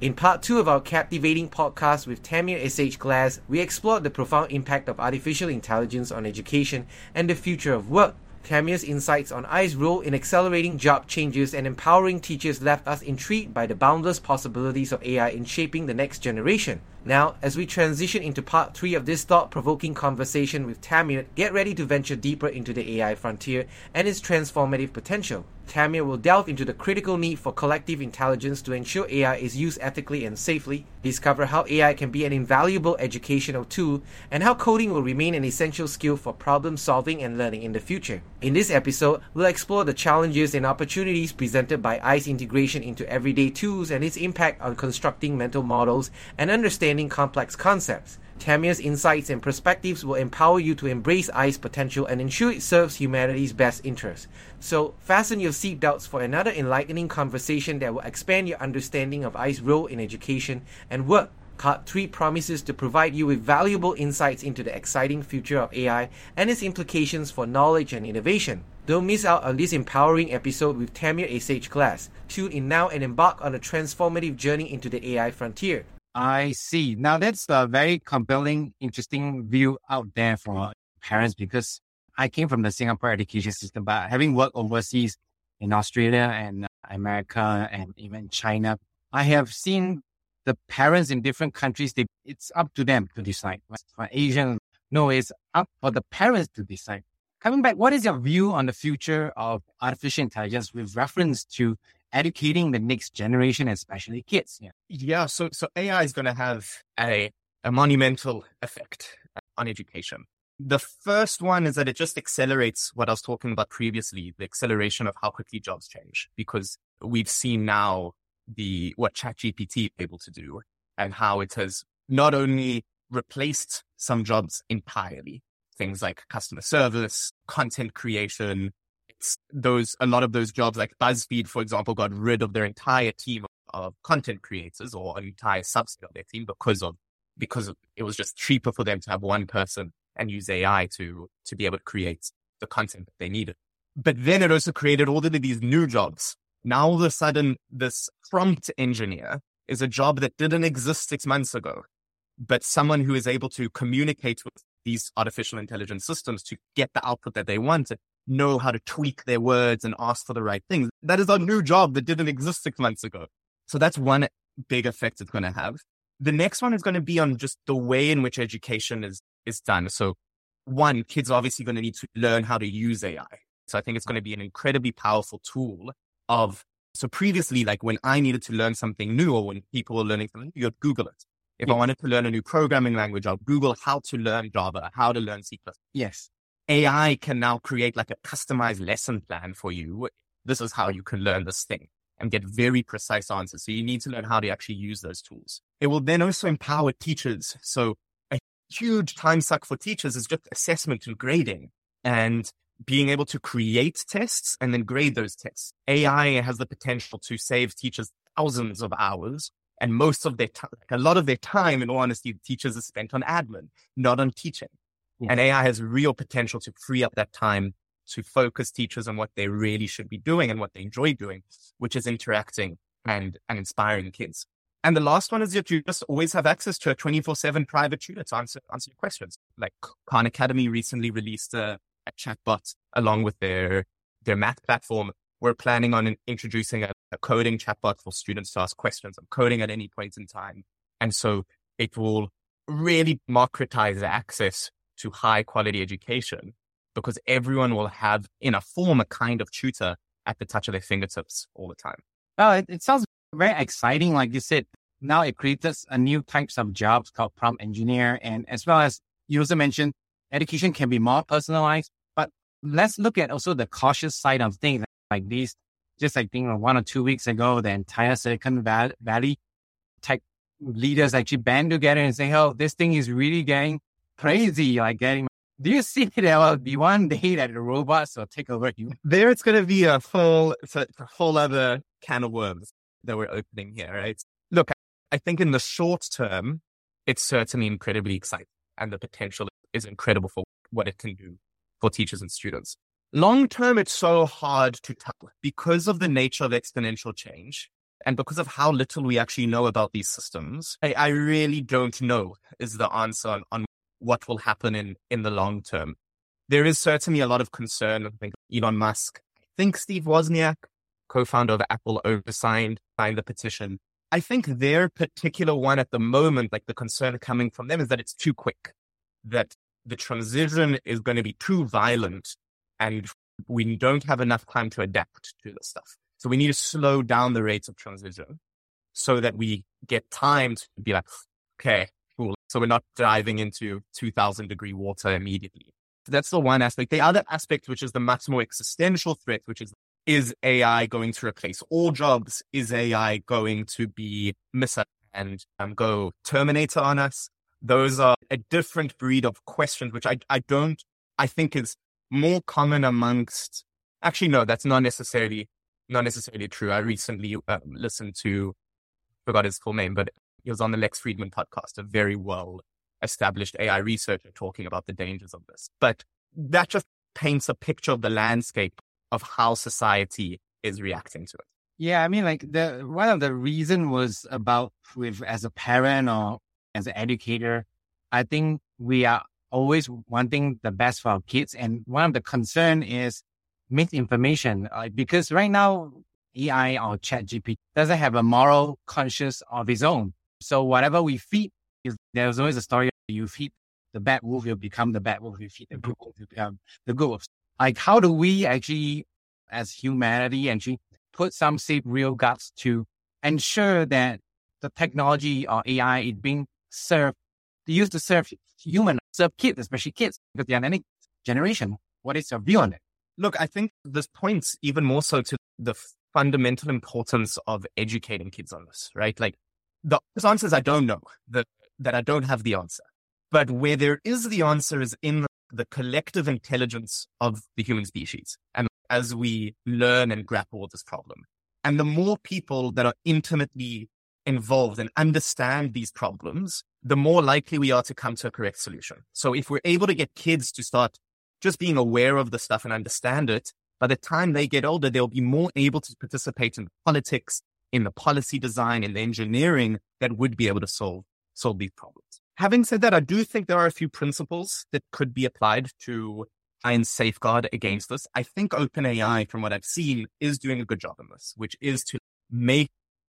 In part two of our captivating podcast with Tamir Shklaz, we explored the profound impact of artificial intelligence on education and the future of work. Tamir's insights on AI's role in accelerating job changes and empowering teachers left us intrigued by the boundless possibilities of AI in shaping the next generation. Now, as we transition into part three of this thought provoking conversation with Tamir, get ready to venture deeper into the AI frontier and its transformative potential. Tamir will delve into the critical need for collective intelligence to ensure AI is used ethically and safely, discover how AI can be an invaluable educational tool, and how coding will remain an essential skill for problem solving and learning in the future. In this episode, we'll explore the challenges and opportunities presented by AI's integration into everyday tools and its impact on constructing mental models and understanding complex concepts. Tamir's insights and perspectives will empower you to embrace AI's potential and ensure it serves humanity's best interests. So, fasten your seatbelts for another enlightening conversation that will expand your understanding of AI's role in education and work. Part 3 promises to provide you with valuable insights into the exciting future of AI and its implications for knowledge and innovation. Don't miss out on this empowering episode with Tamir Shklaz. Tune in now and embark on a transformative journey into the AI frontier. I see. Now that's a very compelling, interesting view out there for parents because I came from the Singapore education system, but having worked overseas in Australia and America and even China, I have seen the parents in different countries. They, it's up to them to decide. For Asian, no, it's up for the parents to decide. Coming back, what is your view on the future of artificial intelligence with reference to educating the next generation, especially kids. Yeah. Yeah. So, so AI is going to have a, a monumental effect on education. The first one is that it just accelerates what I was talking about previously, the acceleration of how quickly jobs change, because we've seen now the, what ChatGPT is able to do and how it has not only replaced some jobs entirely, things like customer service, content creation, those a lot of those jobs like BuzzFeed, for example, got rid of their entire team of content creators or an entire subset of their team because of because it was just cheaper for them to have one person and use AI to to be able to create the content that they needed. But then it also created all of these new jobs. Now all of a sudden, this prompt engineer is a job that didn't exist six months ago, but someone who is able to communicate with these artificial intelligence systems to get the output that they wanted know how to tweak their words and ask for the right things. That is a new job that didn't exist six months ago. So that's one big effect it's going to have. The next one is going to be on just the way in which education is, is done. So one, kids are obviously going to need to learn how to use AI. So I think it's going to be an incredibly powerful tool of, so previously, like when I needed to learn something new or when people were learning something, you'd Google it. If yes. I wanted to learn a new programming language, I'll Google how to learn Java, how to learn C++. Yes. AI can now create like a customized lesson plan for you. This is how you can learn this thing and get very precise answers. So you need to learn how to actually use those tools. It will then also empower teachers. So a huge time suck for teachers is just assessment and grading and being able to create tests and then grade those tests. AI has the potential to save teachers thousands of hours and most of their time, like a lot of their time, in all honesty, teachers are spent on admin, not on teaching. And AI has real potential to free up that time to focus teachers on what they really should be doing and what they enjoy doing, which is interacting and, and inspiring kids. And the last one is that you just always have access to a 24 7 private tutor to answer, answer your questions. Like Khan Academy recently released a chatbot along with their, their math platform. We're planning on introducing a, a coding chatbot for students to ask questions on coding at any point in time. And so it will really democratize access to high quality education because everyone will have in a form a kind of tutor at the touch of their fingertips all the time. Oh, it, it sounds very exciting. Like you said, now it creates a new types of jobs called prompt engineer. And as well as you also mentioned, education can be more personalized. But let's look at also the cautious side of things like these. Just I think one or two weeks ago, the entire Silicon Valley tech leaders actually band together and say, "Oh, this thing is really getting crazy, like getting do you see there will be one day that the robots will take over you? There, it's going to be a full, a whole other can of worms that we're opening here, right? Look, I think in the short term, it's certainly incredibly exciting and the potential is incredible for what it can do for teachers and students. Long term, it's so hard to tell because of the nature of exponential change and because of how little we actually know about these systems. I, I really don't know is the answer on, on what will happen in, in the long term. There is certainly a lot of concern. I think Elon Musk, I think Steve Wozniak, co-founder of Apple, oversigned, signed the petition. I think their particular one at the moment, like the concern coming from them is that it's too quick, that the transition is going to be too violent and we don't have enough time to adapt to the stuff. So we need to slow down the rates of transition so that we get time to be like, okay, cool. So we're not diving into 2000 degree water immediately. So That's the one aspect. The other aspect, which is the much more existential threat, which is, is AI going to replace all jobs? Is AI going to be missing and um, go Terminator on us? Those are a different breed of questions, which I, I don't, I think is more common amongst, actually, no, that's not necessarily, not necessarily true. I recently um, listened to, forgot his full name, but he was on the Lex Fridman podcast, a very well established AI researcher talking about the dangers of this. But that just paints a picture of the landscape of how society is reacting to it. Yeah, I mean, like the one of the reason was about with as a parent or as an educator, I think we are always wanting the best for our kids, and one of the concern is misinformation. Uh, because right now, AI or ChatGPT doesn't have a moral conscience of its own. So whatever we feed, there's always a story. You feed the bad wolf, you'll become the bad wolf. You feed the good wolf, you become the good wolf. Like, how do we actually, as humanity, actually put some safe real guts to ensure that the technology or AI is being served, used to serve human, serve kids, especially kids, because they are any generation. What is your view on it? Look, I think this points even more so to the fundamental importance of educating kids on this, right? Like the answer is I don't know that, that I don't have the answer. But where there is the answer is in the collective intelligence of the human species. And as we learn and grapple with this problem. And the more people that are intimately involved and understand these problems, the more likely we are to come to a correct solution. So if we're able to get kids to start just being aware of the stuff and understand it, by the time they get older, they'll be more able to participate in politics in the policy design, in the engineering that would be able to solve, solve these problems. Having said that, I do think there are a few principles that could be applied to try and safeguard against this. I think OpenAI, from what I've seen, is doing a good job in this, which is to make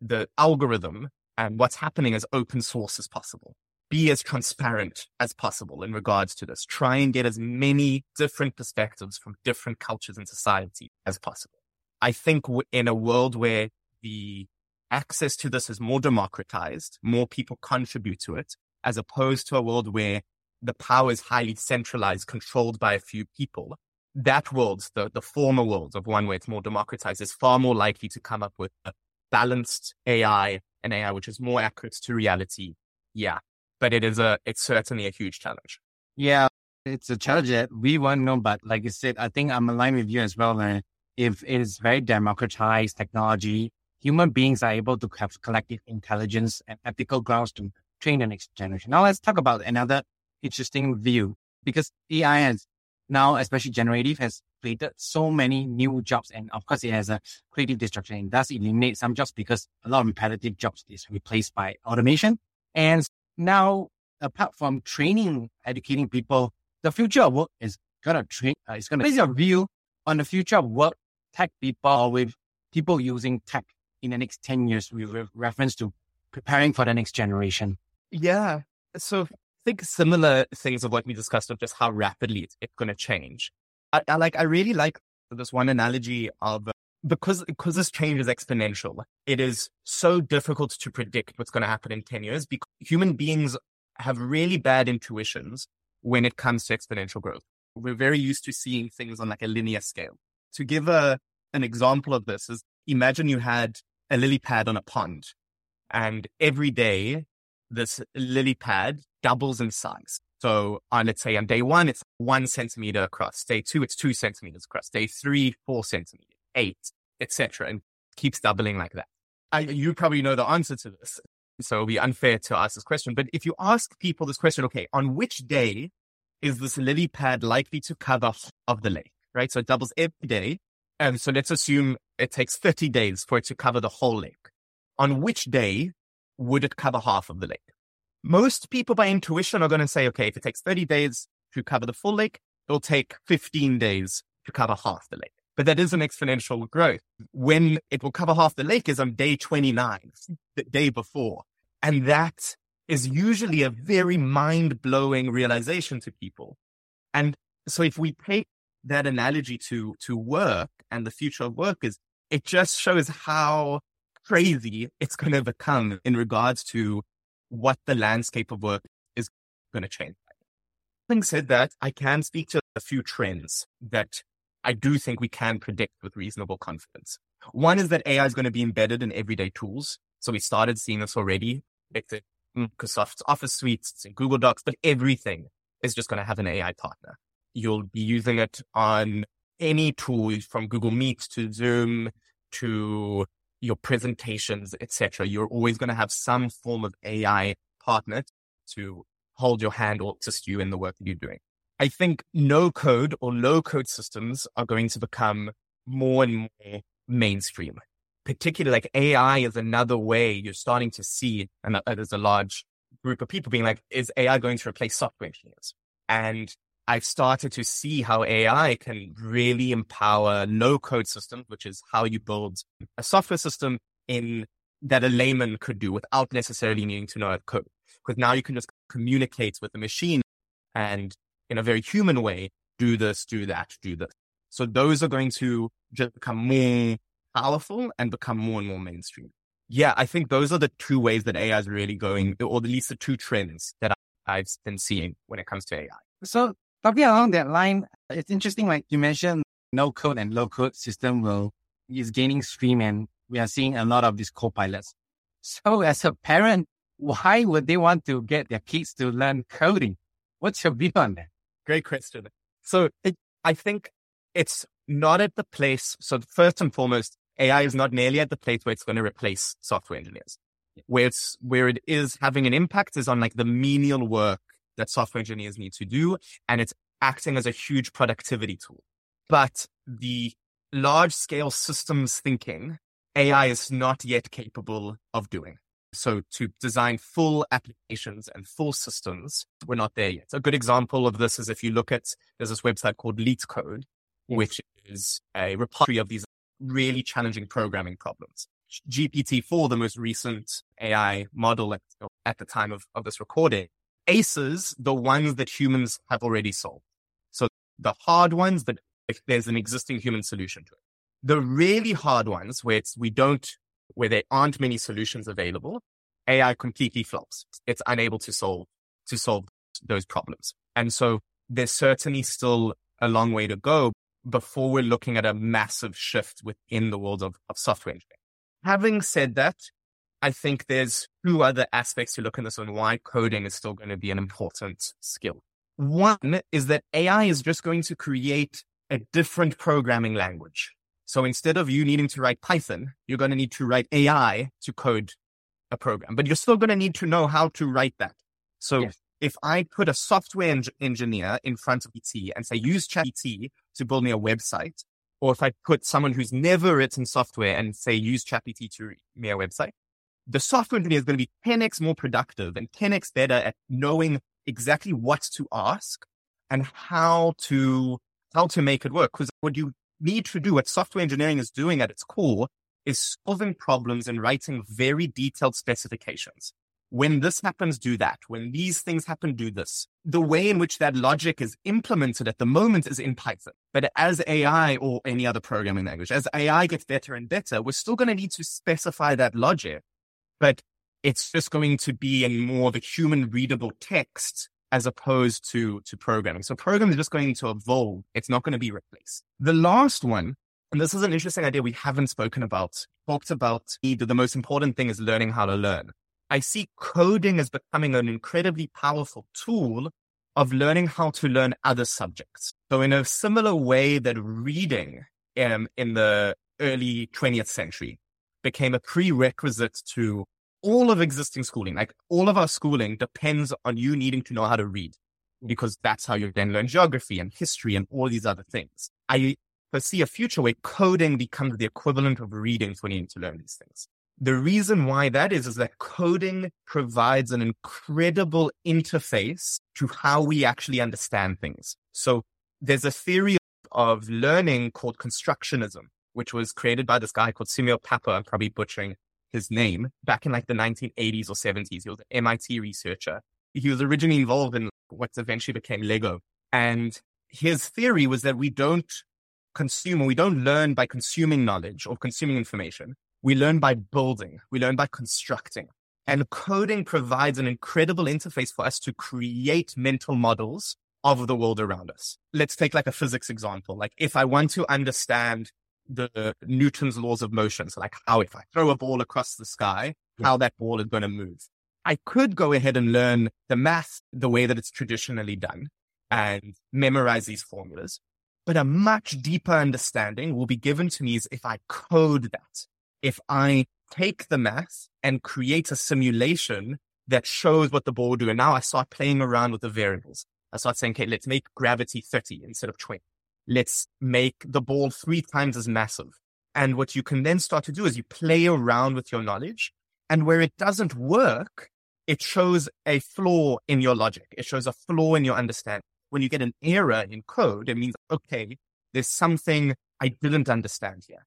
the algorithm and what's happening as open source as possible. Be as transparent as possible in regards to this. Try and get as many different perspectives from different cultures and society as possible. I think in a world where the access to this is more democratized, more people contribute to it, as opposed to a world where the power is highly centralized, controlled by a few people. That world, the, the former world of one where it's more democratized, is far more likely to come up with a balanced AI, and AI which is more accurate to reality. Yeah. But it is a, it's certainly a huge challenge. Yeah. It's a challenge that we won't know, but like you said, I think I'm aligned with you as well. Man. If it is very democratized technology, human beings are able to have collective intelligence and ethical grounds to train the next generation. Now let's talk about another interesting view because AI has now, especially generative, has created so many new jobs. And of course, it has a creative destruction and does eliminate some jobs because a lot of repetitive jobs is replaced by automation. And now, apart from training, educating people, the future of work is gonna train. Uh, it's gonna. What is your view on the future of work, tech people, with people using tech in the next ten years, with reference to preparing for the next generation? Yeah. So think similar things of what we discussed of just how rapidly it's, it's going to change. I, I, like, I really like this one analogy of because, because this change is exponential. It is so difficult to predict what's going to happen in 10 years because human beings have really bad intuitions when it comes to exponential growth. We're very used to seeing things on like a linear scale. To give a, an example of this is imagine you had a lily pad on a pond and every day this lily pad doubles in size. So on, let's say on day one, it's one centimeter across. Day two, it's two centimeters across. Day three, four centimeters, eight, etc., and keeps doubling like that. I, you probably know the answer to this, so it'll be unfair to ask this question. But if you ask people this question, okay, on which day is this lily pad likely to cover of the lake? Right, so it doubles every day, and so let's assume it takes 30 days for it to cover the whole lake. On which day would it cover half of the lake? Most people by intuition are going to say, okay, if it takes 30 days to cover the full lake, it'll take 15 days to cover half the lake. But that is an exponential growth. When it will cover half the lake is on day 29, hmm. the day before. And that is usually a very mind blowing realization to people. And so if we take that analogy to, to work and the future of work is, it just shows how crazy it's going to become in regards to what the landscape of work is going to change. Having said that, I can speak to a few trends that I do think we can predict with reasonable confidence. One is that AI is going to be embedded in everyday tools. So we started seeing this already. It's in Microsoft's Office suites, it's in Google Docs, but everything is just going to have an AI partner. You'll be using it on any tool from Google Meet to Zoom to your presentations, etc. You're always going to have some form of AI partner to hold your hand or assist you in the work that you're doing. I think no code or low code systems are going to become more and more mainstream. Particularly like AI is another way you're starting to see, and uh, there's a large group of people being like, is AI going to replace software engineers? And I've started to see how AI can really empower no code systems, which is how you build a software system in that a layman could do without necessarily needing to know code. Because now you can just communicate with the machine and in a very human way, do this, do that, do this. So those are going to just become more powerful and become more and more mainstream. Yeah, I think those are the two ways that AI is really going, or at least the two trends that I've been seeing when it comes to AI. So Talking along that line, it's interesting, like you mentioned, no code and low code system will is gaining stream and we are seeing a lot of these co-pilots. So as a parent, why would they want to get their kids to learn coding? What's your view on that? Great question. So it, I think it's not at the place. So first and foremost, AI is not nearly at the place where it's going to replace software engineers. Where it's, where it is having an impact is on like the menial work that software engineers need to do. And it's acting as a huge productivity tool. But the large scale systems thinking, AI is not yet capable of doing. So to design full applications and full systems, we're not there yet. A good example of this is if you look at, there's this website called LeetCode, yes. which is a repository of these really challenging programming problems. GPT-4, the most recent AI model at, at the time of, of this recording, aces the ones that humans have already solved. So the hard ones that there's an existing human solution to it. The really hard ones where it's, we don't, where there aren't many solutions available, AI completely flops. It's unable to solve, to solve those problems. And so there's certainly still a long way to go before we're looking at a massive shift within the world of, of software engineering. Having said that, I think there's two other aspects to look at this on why coding is still going to be an important skill. One is that AI is just going to create a different programming language. So instead of you needing to write Python, you're going to need to write AI to code a program, but you're still going to need to know how to write that. So yes. If I put a software en- engineer in front of ET and say, use ChatGPT to build me a website, or if I put someone who's never written software and say, use ChatGPT to read me a website, the software engineer is going to be 10x more productive and 10x better at knowing exactly what to ask and how to how to make it work. Because what you need to do, what software engineering is doing at its core, is solving problems and writing very detailed specifications. When this happens, do that. When these things happen, do this. The way in which that logic is implemented at the moment is in Python. But as AI or any other programming language, as AI gets better and better, we're still going to need to specify that logic but it's just going to be in more a human readable text as opposed to, to programming. So programming is just going to evolve. It's not going to be replaced. The last one, and this is an interesting idea we haven't spoken about, talked about either the most important thing is learning how to learn. I see coding as becoming an incredibly powerful tool of learning how to learn other subjects. So in a similar way that reading um, in the early 20th century became a prerequisite to all of existing schooling. Like all of our schooling depends on you needing to know how to read mm. because that's how you then learn geography and history and all these other things. I foresee a future where coding becomes the equivalent of reading for needing to learn these things. The reason why that is, is that coding provides an incredible interface to how we actually understand things. So there's a theory of learning called constructionism, which was created by this guy called Samuel Papert. I'm probably butchering his name back in like the 1980s or 70s. He was an MIT researcher. He was originally involved in what eventually became Lego. And his theory was that we don't consume or we don't learn by consuming knowledge or consuming information. We learn by building. We learn by constructing. And coding provides an incredible interface for us to create mental models of the world around us. Let's take like a physics example. Like if I want to understand the Newton's laws of motion. So like how if I throw a ball across the sky, how that ball is going to move. I could go ahead and learn the math the way that it's traditionally done and memorize these formulas. But a much deeper understanding will be given to me is if I code that. If I take the math and create a simulation that shows what the ball will do. And now I start playing around with the variables. I start saying, okay, let's make gravity 30 instead of 20 let's make the ball three times as massive. And what you can then start to do is you play around with your knowledge. And where it doesn't work, it shows a flaw in your logic. It shows a flaw in your understanding. When you get an error in code, it means, okay, there's something I didn't understand here.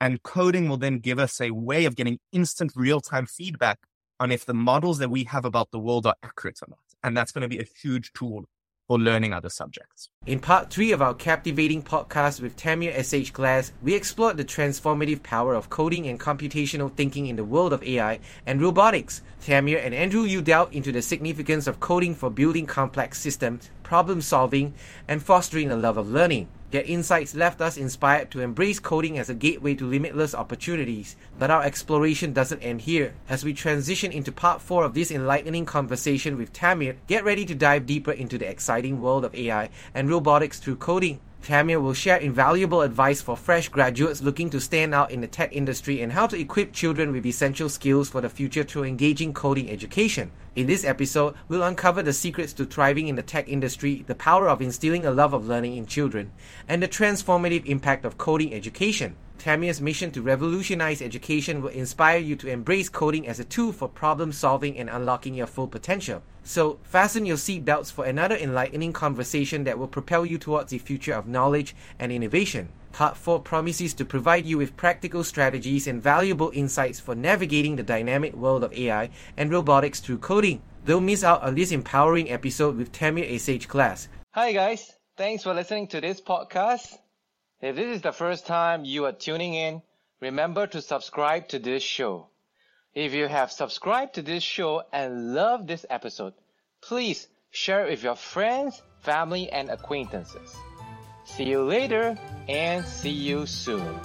And coding will then give us a way of getting instant real time feedback on if the models that we have about the world are accurate or not. And that's going to be a huge tool for learning other subjects. In part three of our captivating podcast with Tamir Shklaz, we explored the transformative power of coding and computational thinking in the world of AI and robotics. Tamir and Andrew Liew delved into the significance of coding for building complex systems, problem solving, and fostering a love of learning. Their insights left us inspired to embrace coding as a gateway to limitless opportunities. But our exploration doesn't end here. As we transition into part 4 of this enlightening conversation with Tamir, get ready to dive deeper into the exciting world of AI and robotics through coding. Tamir will share invaluable advice for fresh graduates looking to stand out in the tech industry and how to equip children with essential skills for the future through engaging coding education. In this episode, we'll uncover the secrets to thriving in the tech industry, the power of instilling a love of learning in children, and the transformative impact of coding education. Tamir's mission to revolutionize education will inspire you to embrace coding as a tool for problem solving and unlocking your full potential. So, fasten your seatbelts for another enlightening conversation that will propel you towards a future of knowledge and innovation. Part 4 promises to provide you with practical strategies and valuable insights for navigating the dynamic world of AI and robotics through coding. Don't miss out on this empowering episode with Tamir Shklaz. Hi, guys. Thanks for listening to this podcast. If this is the first time you are tuning in, remember to subscribe to this show. If you have subscribed to this show and love this episode, please share it with your friends, family, and acquaintances. See you later and see you soon.